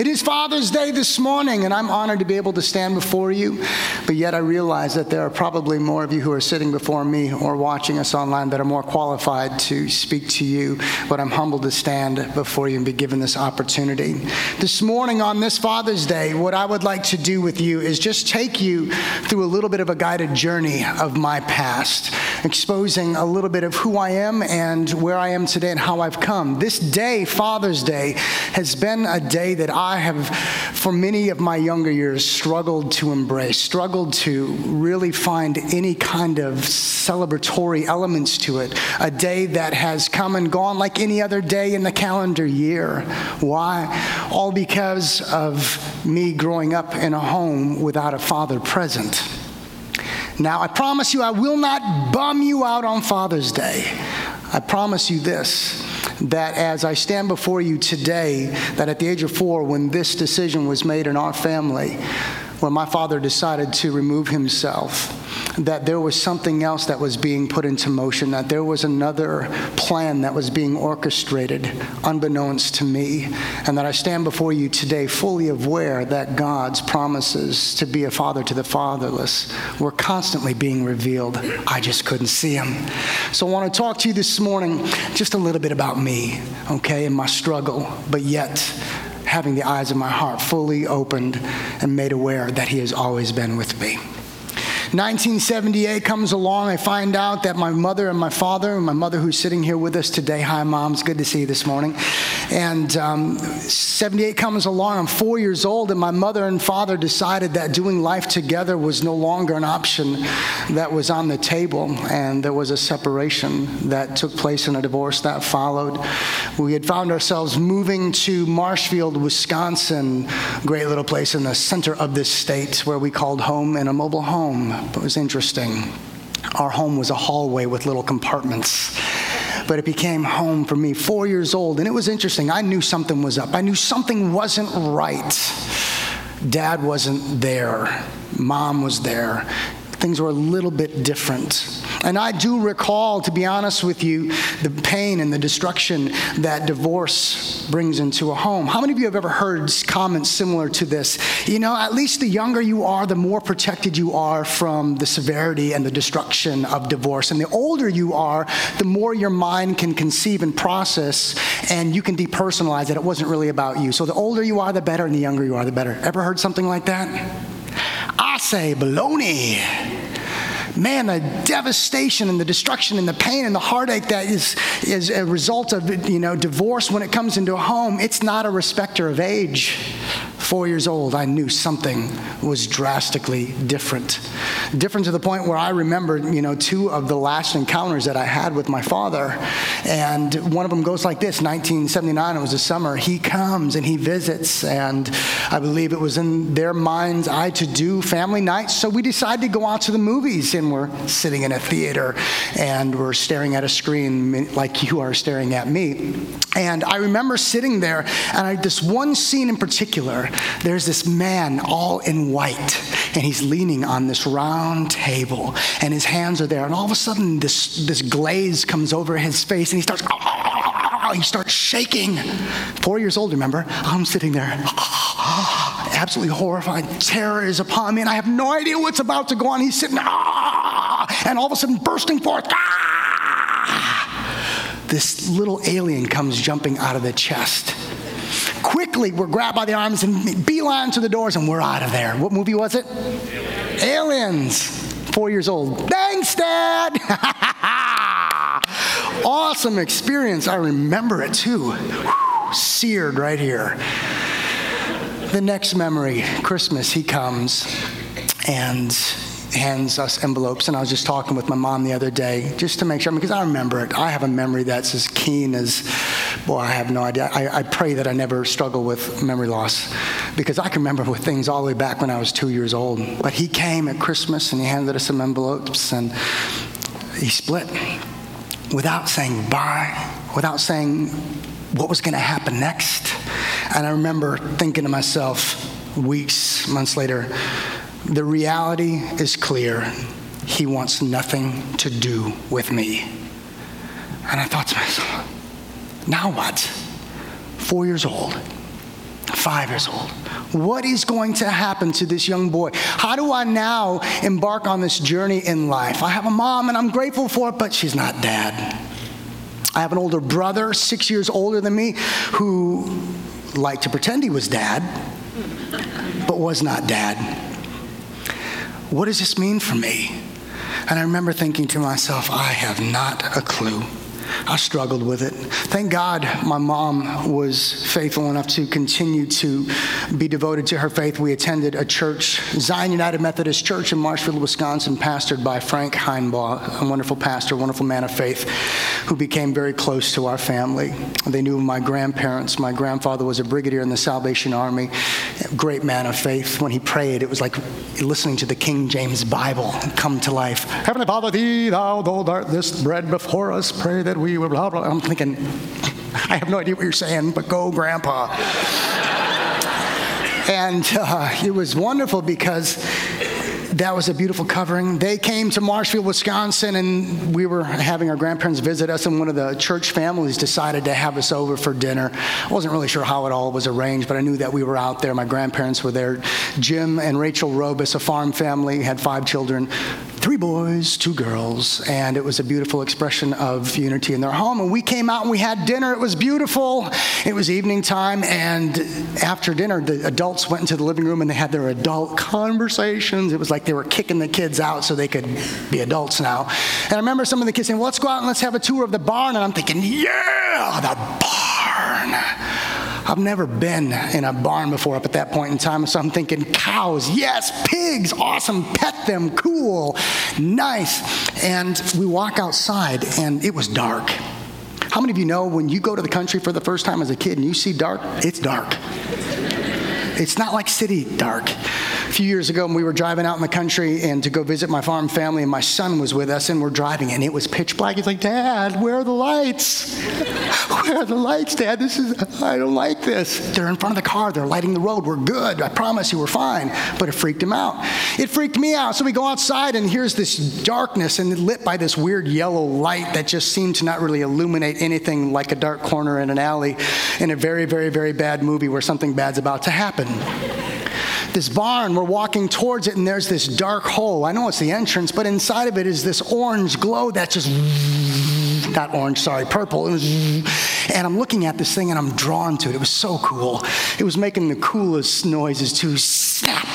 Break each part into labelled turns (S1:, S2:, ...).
S1: It is Father's Day this morning, and I'm honored to be able to stand before you. But yet, I realize that there are probably more of you who are sitting before me or watching us online that are more qualified to speak to you. But I'm humbled to stand before you and be given this opportunity. This morning, on this Father's Day, what I would like to do with you is just take you through a little bit of a guided journey of my past, exposing a little bit of who I am and where I am today and how I've come. This day, Father's Day, has been a day that I have, for many of my younger years, struggled to embrace, struggled to really find any kind of celebratory elements to it. A day that has come and gone like any other day in the calendar year. Why? All because of me growing up in a home without a father present. Now, I promise you, I will not bum you out on Father's Day. I promise you this that as I stand before you today, that at the age of four, when this decision was made in our family, when my father decided to remove himself, that there was something else that was being put into motion, that there was another plan that was being orchestrated unbeknownst to me, and that I stand before you today fully aware that God's promises to be a father to the fatherless were constantly being revealed. I just couldn't see them. So I want to talk to you this morning just a little bit about me, okay, and my struggle, but yet having the eyes of my heart fully opened and made aware that He has always been with me. 1978 comes along. I find out that my mother and my father, and my mother who's sitting here with us today, hi, mom, it's good to see you this morning. And um, 78 comes along. I'm four years old, and my mother and father decided that doing life together was no longer an option that was on the table, and there was a separation that took place and a divorce that followed. We had found ourselves moving to Marshfield, Wisconsin, great little place in the center of this state where we called home in a mobile home. It was interesting. Our home was a hallway with little compartments but it became home for me, four years old. And it was interesting. I knew something was up, I knew something wasn't right. Dad wasn't there, mom was there. Things were a little bit different. And I do recall, to be honest with you, the pain and the destruction that divorce brings into a home. How many of you have ever heard comments similar to this? You know, at least the younger you are, the more protected you are from the severity and the destruction of divorce. And the older you are, the more your mind can conceive and process, and you can depersonalize that it wasn't really about you. So the older you are, the better, and the younger you are, the better. Ever heard something like that? I say baloney man, the devastation and the destruction and the pain and the heartache that is, is a result of you know, divorce when it comes into a home, it's not a respecter of age. Four years old, I knew something was drastically different. Different to the point where I remember, you know, two of the last encounters that I had with my father. And one of them goes like this 1979, it was the summer. He comes and he visits, and I believe it was in their mind's eye to do family nights. So we decided to go out to the movies and we're sitting in a theater and we're staring at a screen like you are staring at me. And I remember sitting there, and I, this one scene in particular, there's this man all in white, and he's leaning on this round table, and his hands are there, and all of a sudden, this, this glaze comes over his face, and he starts, he starts shaking. Four years old, remember? I'm sitting there absolutely horrified. Terror is upon me, and I have no idea what's about to go on. He's sitting, and all of a sudden bursting forth. Ah, this little alien comes jumping out of the chest. Quickly, we're grabbed by the arms and beeline to the doors, and we're out of there. What movie was it? Aliens. Aliens. Four years old. Thanks, Dad. awesome experience. I remember it too. Seared right here the next memory, Christmas, he comes and hands us envelopes. And I was just talking with my mom the other day just to make sure, because I remember it. I have a memory that's as keen as, boy, I have no idea. I, I pray that I never struggle with memory loss because I can remember with things all the way back when I was two years old. But he came at Christmas and he handed us some envelopes and he split without saying bye, without saying what was going to happen next. And I remember thinking to myself, weeks, months later, the reality is clear. He wants nothing to do with me. And I thought to myself, now what? Four years old. Five years old. What is going to happen to this young boy? How do I now embark on this journey in life? I have a mom and I'm grateful for it, but she's not dad. I have an older brother, six years older than me, who liked to pretend he was dad, but was not dad. What does this mean for me? And I remember thinking to myself, I have not a clue. I struggled with it. Thank God my mom was faithful enough to continue to be devoted to her faith. We attended a church, Zion United Methodist Church in Marshfield, Wisconsin, pastored by Frank Heinbaugh, a wonderful pastor, wonderful man of faith, who became very close to our family. They knew my grandparents. My grandfather was a brigadier in the Salvation Army, great man of faith. When he prayed, it was like listening to the King James Bible come to life. Heavenly Father, thee, thou, thou art this bread before us, pray that we will blah, blah. I'm thinking, I have no idea what you're saying, but go, Grandpa. and uh, it was wonderful because that was a beautiful covering. They came to Marshfield, Wisconsin, and we were having our grandparents visit us, and one of the church families decided to have us over for dinner. I wasn't really sure how it all was arranged, but I knew that we were out there. My grandparents were there. Jim and Rachel Robus, a farm family, had five children three boys, two girls, and it was a beautiful expression of unity in their home. And we came out and we had dinner. It was beautiful. It was evening time, and after dinner, the adults went into the living room and they had their adult conversations. It was like they were kicking the kids out so they could be adults now. And I remember some of the kids saying, well, let's go out and let's have a tour of the barn. And I'm thinking, yeah, the barn. I've never been in a barn before up at that point in time, so I'm thinking cows, yes, pigs, awesome, pet them, cool, nice. And we walk outside, and it was dark. How many of you know when you go to the country for the first time as a kid and you see dark, it's dark? It's not like city dark. A few years ago, we were driving out in the country and to go visit my farm family, and my son was with us, and we're driving, and it was pitch black. He's like, Dad, where are the lights? Where are the lights, Dad? This is, I don't like this. They're in front of the car, they're lighting the road. We're good. I promise you, we're fine. But it freaked him out. It freaked me out. So we go outside, and here's this darkness, and lit by this weird yellow light that just seemed to not really illuminate anything like a dark corner in an alley in a very, very, very bad movie where something bad's about to happen this barn. We're walking towards it, and there's this dark hole. I know it's the entrance, but inside of it is this orange glow that's just not orange, sorry, purple. And I'm looking at this thing and I'm drawn to it. It was so cool. It was making the coolest noises too. Snap.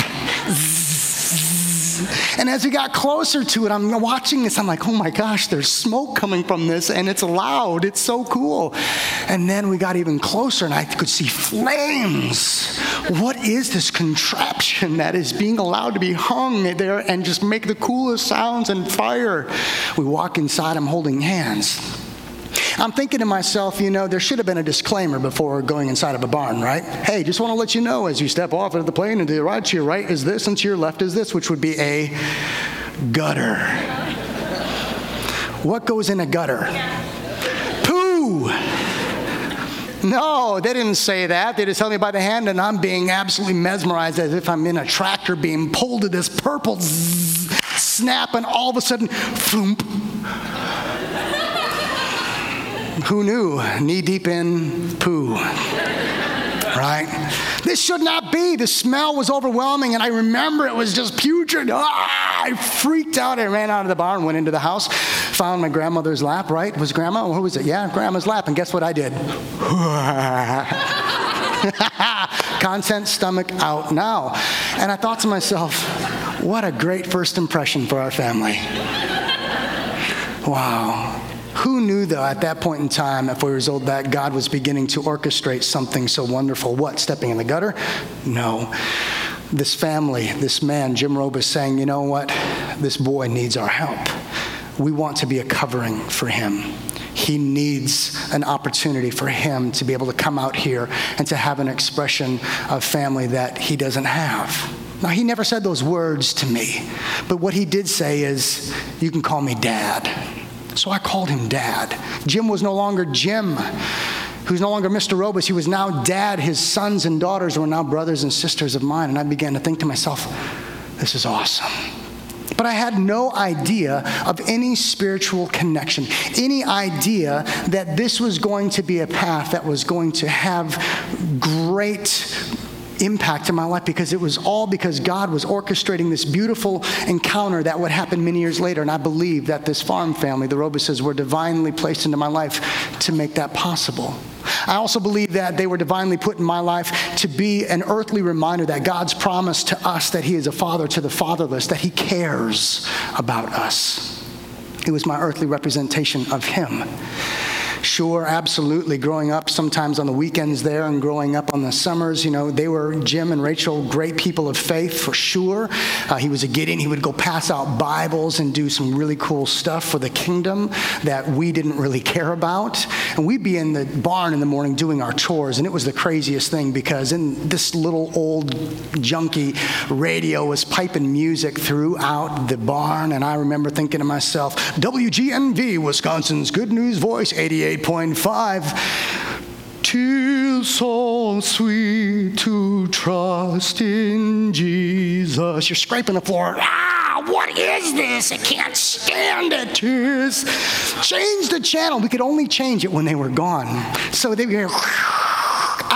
S1: And as we got closer to it, I'm watching this. I'm like, oh my gosh, there's smoke coming from this, and it's loud. It's so cool. And then we got even closer, and I could see flames. What is this contraption that is being allowed to be hung there and just make the coolest sounds and fire? We walk inside, I'm holding hands. I'm thinking to myself, you know, there should have been a disclaimer before going inside of a barn, right? Hey, just want to let you know as you step off of the plane and to the right to your right is this and to your left is this, which would be a gutter. What goes in a gutter? Poo. No, they didn't say that. They just held me by the hand, and I'm being absolutely mesmerized as if I'm in a tractor being pulled to this purple zzz, snap, and all of a sudden, floomp who knew? Knee deep in poo. Right? This should not be. The smell was overwhelming, and I remember it was just putrid. Ah, I freaked out. I ran out of the barn, went into the house, found my grandmother's lap, right? Was grandma? Who was it? Yeah, grandma's lap. And guess what I did? Content stomach out now. And I thought to myself, what a great first impression for our family. Wow. Who knew, though, at that point in time, if we result that God was beginning to orchestrate something so wonderful? What, stepping in the gutter? No. This family, this man, Jim Robus, saying, you know what? This boy needs our help. We want to be a covering for him. He needs an opportunity for him to be able to come out here and to have an expression of family that he doesn't have. Now, he never said those words to me, but what he did say is, You can call me dad. So I called him dad. Jim was no longer Jim, who's no longer Mr. Robus. He was now dad. His sons and daughters were now brothers and sisters of mine. And I began to think to myself, this is awesome. But I had no idea of any spiritual connection, any idea that this was going to be a path that was going to have great impact in my life because it was all because God was orchestrating this beautiful encounter that would happen many years later. And I believe that this farm family, the Robuses, were divinely placed into my life to make that possible. I also believe that they were divinely put in my life to be an earthly reminder that God's promise to us that He is a father to the fatherless, that He cares about us. It was my earthly representation of Him. Sure, absolutely. Growing up sometimes on the weekends there and growing up on the summers, you know, they were, Jim and Rachel, great people of faith for sure. Uh, he was a Gideon. He would go pass out Bibles and do some really cool stuff for the kingdom that we didn't really care about. And we'd be in the barn in the morning doing our chores, and it was the craziest thing because in this little old junky radio was piping music throughout the barn. And I remember thinking to myself, WGNV, Wisconsin's Good News Voice 88. 8.5. Tis so sweet to trust in Jesus. You're scraping the floor. Ah, what is this? I can't stand it. Tis. Change the channel. We could only change it when they were gone. So they were.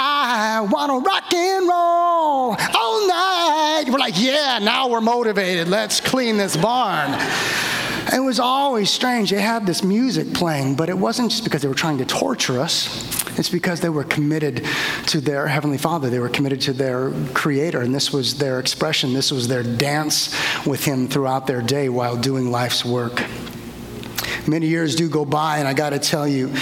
S1: I want to rock and roll all night. We're like, yeah, now we're motivated. Let's clean this barn. It was always strange. They had this music playing, but it wasn't just because they were trying to torture us. It's because they were committed to their Heavenly Father. They were committed to their Creator, and this was their expression. This was their dance with Him throughout their day while doing life's work. Many years do go by, and I got to tell you,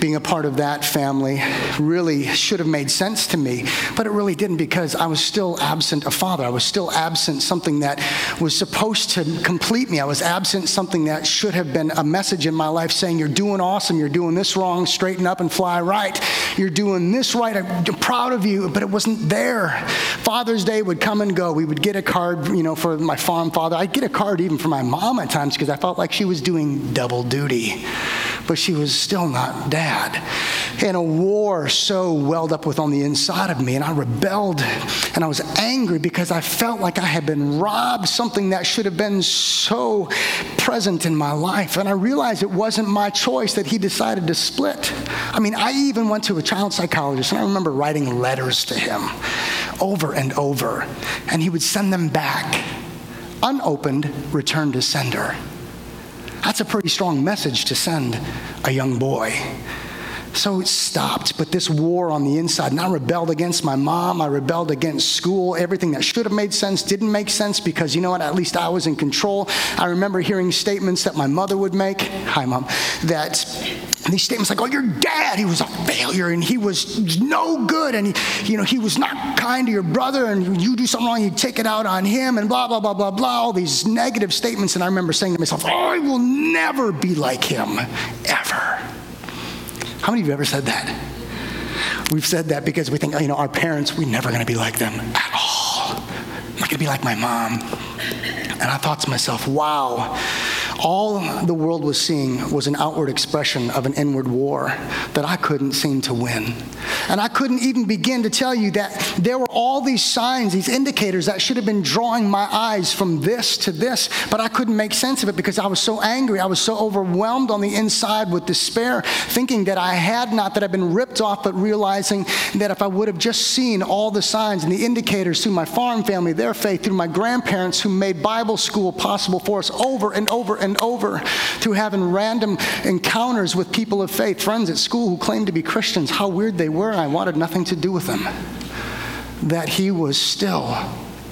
S1: being a part of that family really should have made sense to me, but it really didn't because I was still absent a father. I was still absent something that was supposed to complete me. I was absent something that should have been a message in my life saying, You're doing awesome, you're doing this wrong, straighten up and fly right. You're doing this right, I'm proud of you, but it wasn't there. Father's Day would come and go. We would get a card, you know, for my farm father. I'd get a card even for my mom at times because I felt like she was doing double duty, but she was still not dad. And a war so welled up with on the inside of me, and I rebelled and I was angry because I felt like I had been robbed something that should have been so present in my life. And I realized it wasn't my choice that he decided to split. I mean, I even went to a child psychologist, and I remember writing letters to him over and over, and he would send them back unopened, return to sender. That's a pretty strong message to send a young boy. So it stopped. But this war on the inside, and I rebelled against my mom. I rebelled against school. Everything that should have made sense didn't make sense because, you know what, at least I was in control. I remember hearing statements that my mother would make. Hi, mom. That these statements like, oh, your dad, he was a failure and he was no good and he, you know, he was not kind to your brother and you do something wrong, you take it out on him and blah, blah, blah, blah, blah, all these negative statements. And I remember saying to myself, I will never be like him, ever. How many of you ever said that? We've said that because we think, you know, our parents, we're never going to be like them at all. I'm not going to be like my mom. And I thought to myself, wow, all the world was seeing was an outward expression of an inward war that I couldn't seem to win. And I couldn't even begin to tell you that there were all these signs, these indicators that should have been drawing my eyes from this to this, but I couldn't make sense of it because I was so angry. I was so overwhelmed on the inside with despair, thinking that I had not, that I'd been ripped off, but realizing that if I would have just seen all the signs and the indicators through my farm family, their faith, through my grandparents who made Bible school possible for us over and over and over, through having random encounters with people of faith, friends at school who claimed to be Christians, how weird they were, I wanted nothing to do with them. That he was still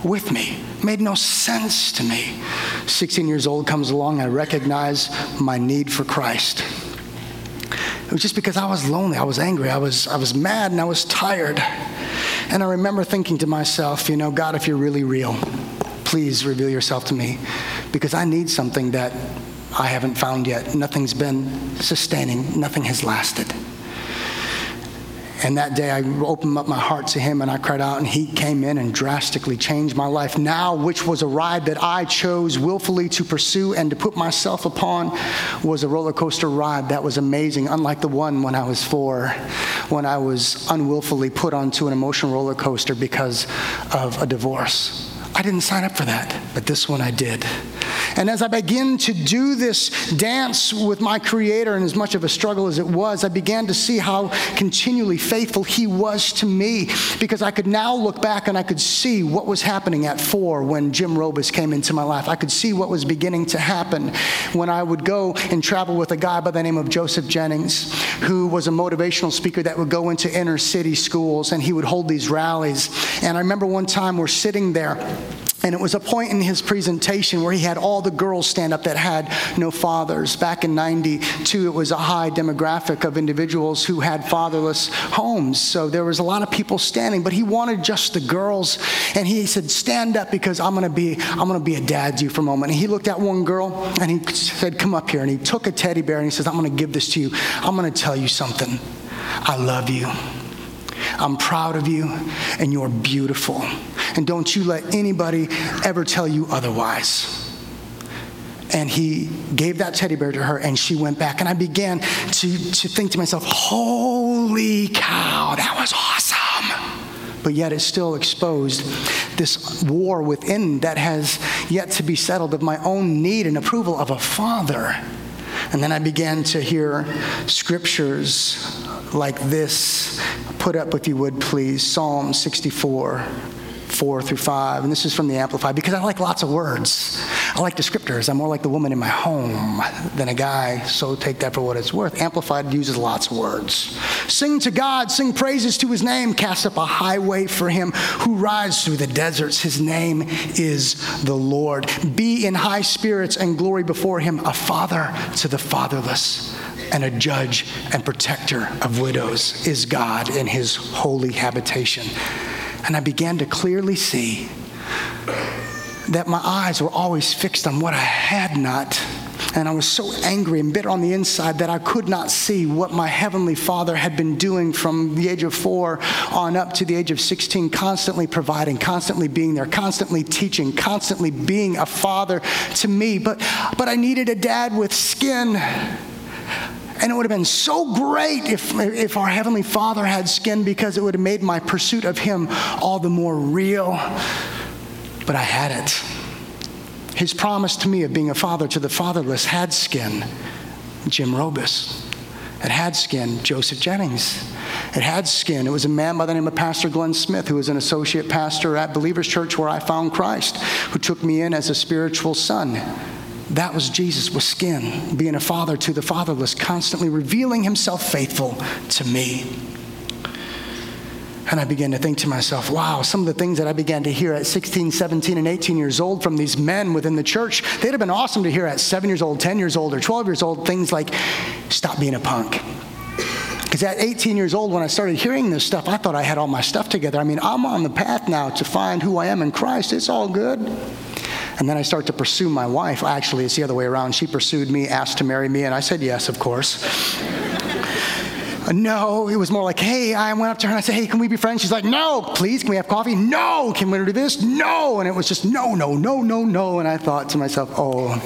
S1: with me. Made no sense to me. 16 years old comes along, I recognize my need for Christ. It was just because I was lonely, I was angry, I was, I was mad, and I was tired. And I remember thinking to myself, you know, God, if you're really real, please reveal yourself to me because I need something that I haven't found yet. Nothing's been sustaining, nothing has lasted. And that day I opened up my heart to him and I cried out, and he came in and drastically changed my life. Now, which was a ride that I chose willfully to pursue and to put myself upon, was a roller coaster ride that was amazing, unlike the one when I was four, when I was unwillfully put onto an emotional roller coaster because of a divorce. I didn't sign up for that, but this one I did. And as I began to do this dance with my Creator, and as much of a struggle as it was, I began to see how continually faithful He was to me because I could now look back and I could see what was happening at four when Jim Robus came into my life. I could see what was beginning to happen when I would go and travel with a guy by the name of Joseph Jennings, who was a motivational speaker that would go into inner city schools and he would hold these rallies. And I remember one time we're sitting there and it was a point in his presentation where he had all the girls stand up that had no fathers. Back in 92, it was a high demographic of individuals who had fatherless homes. So there was a lot of people standing, but he wanted just the girls. And he said, Stand up because I'm going to be, I'm going to be a dad to you for a moment. And he looked at one girl and he said, Come up here. And he took a teddy bear and he says, I'm going to give this to you. I'm going to tell you something. I love you. I'm proud of you, and you're beautiful. And don't you let anybody ever tell you otherwise. And he gave that teddy bear to her, and she went back. And I began to, to think to myself, holy cow, that was awesome but yet it still exposed this war within that has yet to be settled of my own need and approval of a father. And then I began to hear scriptures like this put up, if you would please, Psalm 64. 4 through 5, and this is from the Amplified because I like lots of words. I like descriptors. I'm more like the woman in my home than a guy, so take that for what it's worth. Amplified uses lots of words. Sing to God, sing praises to his name, cast up a highway for him who rides through the deserts. His name is the Lord. Be in high spirits and glory before him, a father to the fatherless and a judge and protector of widows is God in his holy habitation. And I began to clearly see that my eyes were always fixed on what I had not. And I was so angry and bitter on the inside that I could not see what my Heavenly Father had been doing from the age of four on up to the age of 16, constantly providing, constantly being there, constantly teaching, constantly being a father to me. But, but I needed a dad with skin. And it would have been so great if, if our Heavenly Father had skin because it would have made my pursuit of Him all the more real. But I had it. His promise to me of being a father to the fatherless had skin. Jim Robus. It had skin. Joseph Jennings. It had skin. It was a man by the name of Pastor Glenn Smith, who was an associate pastor at Believers Church where I found Christ, who took me in as a spiritual son. That was Jesus with skin, being a father to the fatherless, constantly revealing himself faithful to me. And I began to think to myself, wow, some of the things that I began to hear at 16, 17, and 18 years old from these men within the church, they'd have been awesome to hear at seven years old, 10 years old, or 12 years old. Things like, stop being a punk. Because at 18 years old, when I started hearing this stuff, I thought I had all my stuff together. I mean, I'm on the path now to find who I am in Christ. It's all good. And then I start to pursue my wife. Actually, it's the other way around. She pursued me, asked to marry me, and I said yes, of course. No, it was more like, hey, I went up to her and I said, hey, can we be friends? She's like, no, please, can we have coffee? No, can we do this? No. And it was just no, no, no, no, no. And I thought to myself, oh,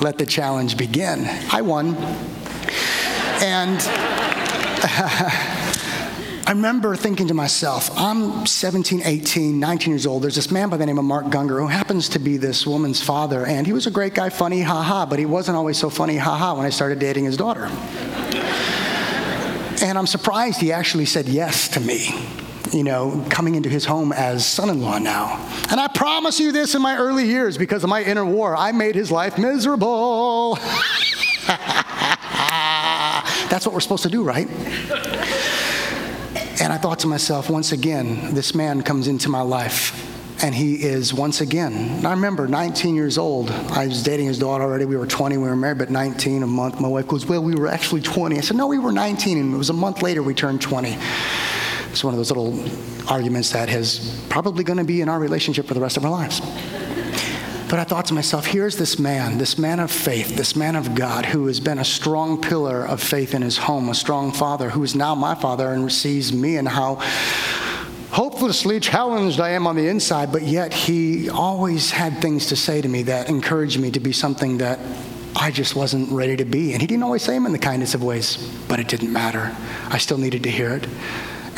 S1: let the challenge begin. I won. And I remember thinking to myself, I'm 17, 18, 19 years old. There's this man by the name of Mark Gungor who happens to be this woman's father, and he was a great guy, funny, haha, but he wasn't always so funny, haha, when I started dating his daughter. and I'm surprised he actually said yes to me you know, coming into his home as son in law now. And I promise you this in my early years, because of my inner war, I made his life miserable. That's what we're supposed to do, right? And I thought to myself, once again, this man comes into my life and he is once again. I remember 19 years old. I was dating his daughter already. We were 20. We were married, but 19 a month. My wife goes, Well, we were actually 20. I said, No, we were 19. And it was a month later we turned 20. It's one of those little arguments that is probably going to be in our relationship for the rest of our lives. But I thought to myself, here's this man, this man of faith, this man of God who has been a strong pillar of faith in his home, a strong father who is now my father and sees me and how hopelessly challenged I am on the inside, but yet he always had things to say to me that encouraged me to be something that I just wasn't ready to be. And he didn't always say them in the kindest of ways, but it didn't matter. I still needed to hear it.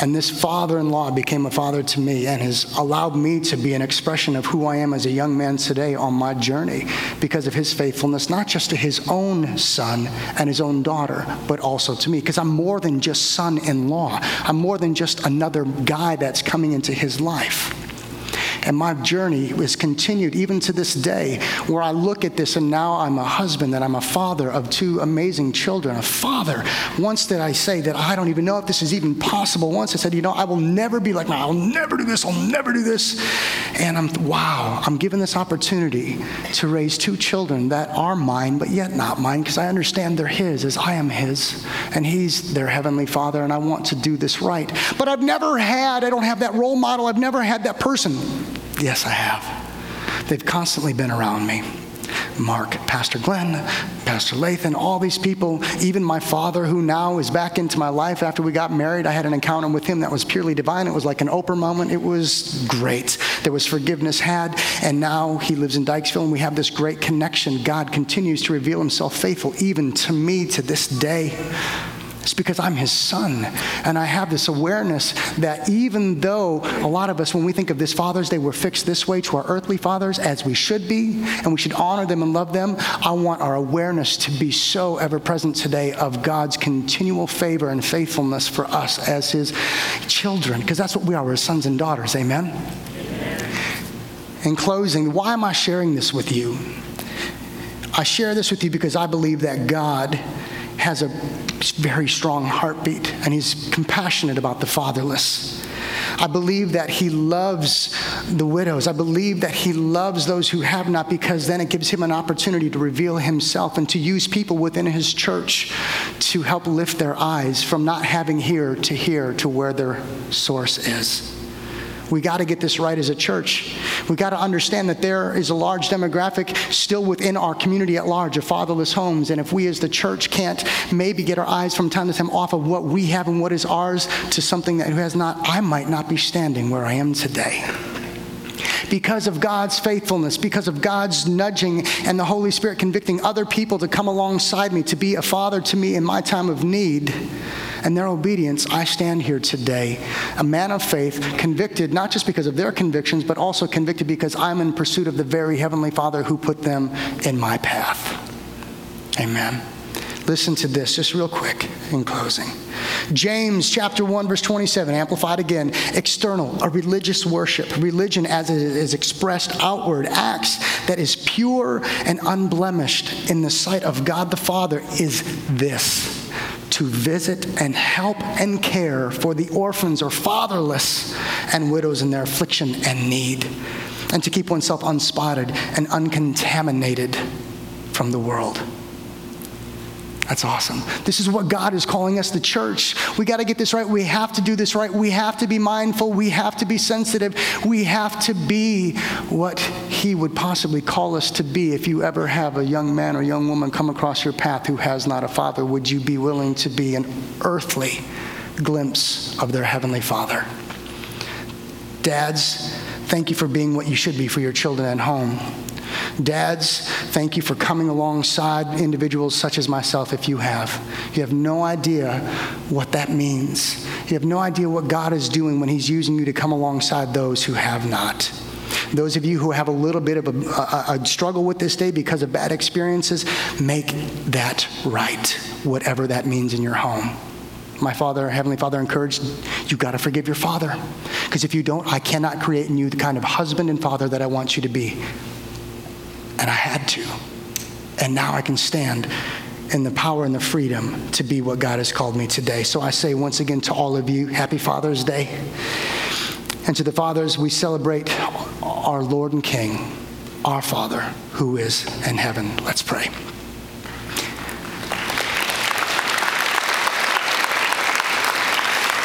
S1: And this father in law became a father to me and has allowed me to be an expression of who I am as a young man today on my journey because of his faithfulness, not just to his own son and his own daughter, but also to me. Because I'm more than just son in law, I'm more than just another guy that's coming into his life. And my journey has continued even to this day, where I look at this and now I'm a husband and I'm a father of two amazing children. A father. Once did I say that I don't even know if this is even possible. Once I said, you know, I will never be like, I'll never do this, I'll never do this. And I'm, wow, I'm given this opportunity to raise two children that are mine, but yet not mine, because I understand they're His as I am His, and He's their Heavenly Father, and I want to do this right. But I've never had, I don't have that role model, I've never had that person Yes, I have. They've constantly been around me. Mark, Pastor Glenn, Pastor Lathan, all these people, even my father, who now is back into my life after we got married. I had an encounter with him that was purely divine. It was like an Oprah moment. It was great. There was forgiveness had, and now he lives in Dyckesville, and we have this great connection. God continues to reveal himself faithful even to me to this day. It's because I'm his son. And I have this awareness that even though a lot of us, when we think of this Father's Day, we're fixed this way to our earthly fathers, as we should be, and we should honor them and love them, I want our awareness to be so ever present today of God's continual favor and faithfulness for us as his children, because that's what we are. We're sons and daughters. Amen? Amen? In closing, why am I sharing this with you? I share this with you because I believe that God has a very strong heartbeat and he's compassionate about the fatherless. I believe that he loves the widows. I believe that he loves those who have not because then it gives him an opportunity to reveal himself and to use people within his church to help lift their eyes from not having here to here to where their source is. We got to get this right as a church. We got to understand that there is a large demographic still within our community at large of fatherless homes. And if we as the church can't maybe get our eyes from time to time off of what we have and what is ours to something that has not, I might not be standing where I am today because of God's faithfulness, because of God's nudging and the Holy Spirit convicting other people to come alongside me, to be a father to me in my time of need, and their obedience, I stand here today, a man of faith, convicted not just because of their convictions, but also convicted because I'm in pursuit of the very Heavenly Father who put them in my path. Amen. Listen to this just real quick in closing. James chapter 1 verse 27 amplified again external a religious worship religion as it is expressed outward acts that is pure and unblemished in the sight of God the Father is this to visit and help and care for the orphans or fatherless and widows in their affliction and need and to keep oneself unspotted and uncontaminated from the world that's awesome. This is what God is calling us, the church. We got to get this right. We have to do this right. We have to be mindful. We have to be sensitive. We have to be what He would possibly call us to be. If you ever have a young man or young woman come across your path who has not a father, would you be willing to be an earthly glimpse of their heavenly father? Dads, thank you for being what you should be for your children at home. Dads, thank you for coming alongside individuals such as myself if you have. You have no idea what that means. You have no idea what God is doing when He's using you to come alongside those who have not. Those of you who have a little bit of a, a, a struggle with this day because of bad experiences, make that right, whatever that means in your home my father, Heavenly Father, encouraged you got to forgive your father. Because if you don't, I cannot create in you the kind of husband and father that I want you to be. And I had to. And now I can stand in the power and the freedom to be what God has called me today. So I say once again to all of you, Happy Father's Day. And to the fathers, we celebrate our Lord and King, our Father who is in heaven. Let's pray.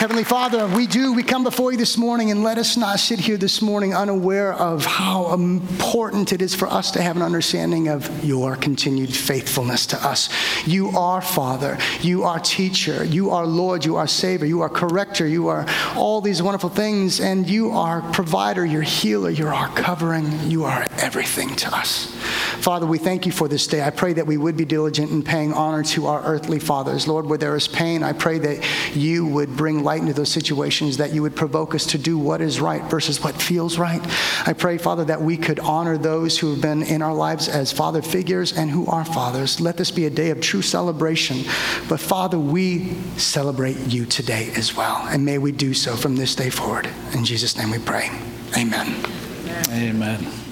S1: Heavenly Father, we do, we come before you this morning and let us not sit here this morning unaware of how important it is for us to have an understanding of your continued faithfulness to us. You are Father, you are teacher, you are Lord, you are Savior, you are corrector, you are all these wonderful things, and you are provider, you're healer, you're our covering, you are everything to us. Father, we thank you for this day. I pray that we would be diligent in paying honor to our earthly fathers. Lord, where there is pain, I pray that you would bring light into those situations, that you would provoke us to do what is right versus what feels right. I pray, Father, that we could honor those who have been in our lives as father figures and who are fathers. Let this be a day of true celebration. But Father, we celebrate you today as well. And may we do so from this day forward. In Jesus' name we pray. Amen.
S2: Amen.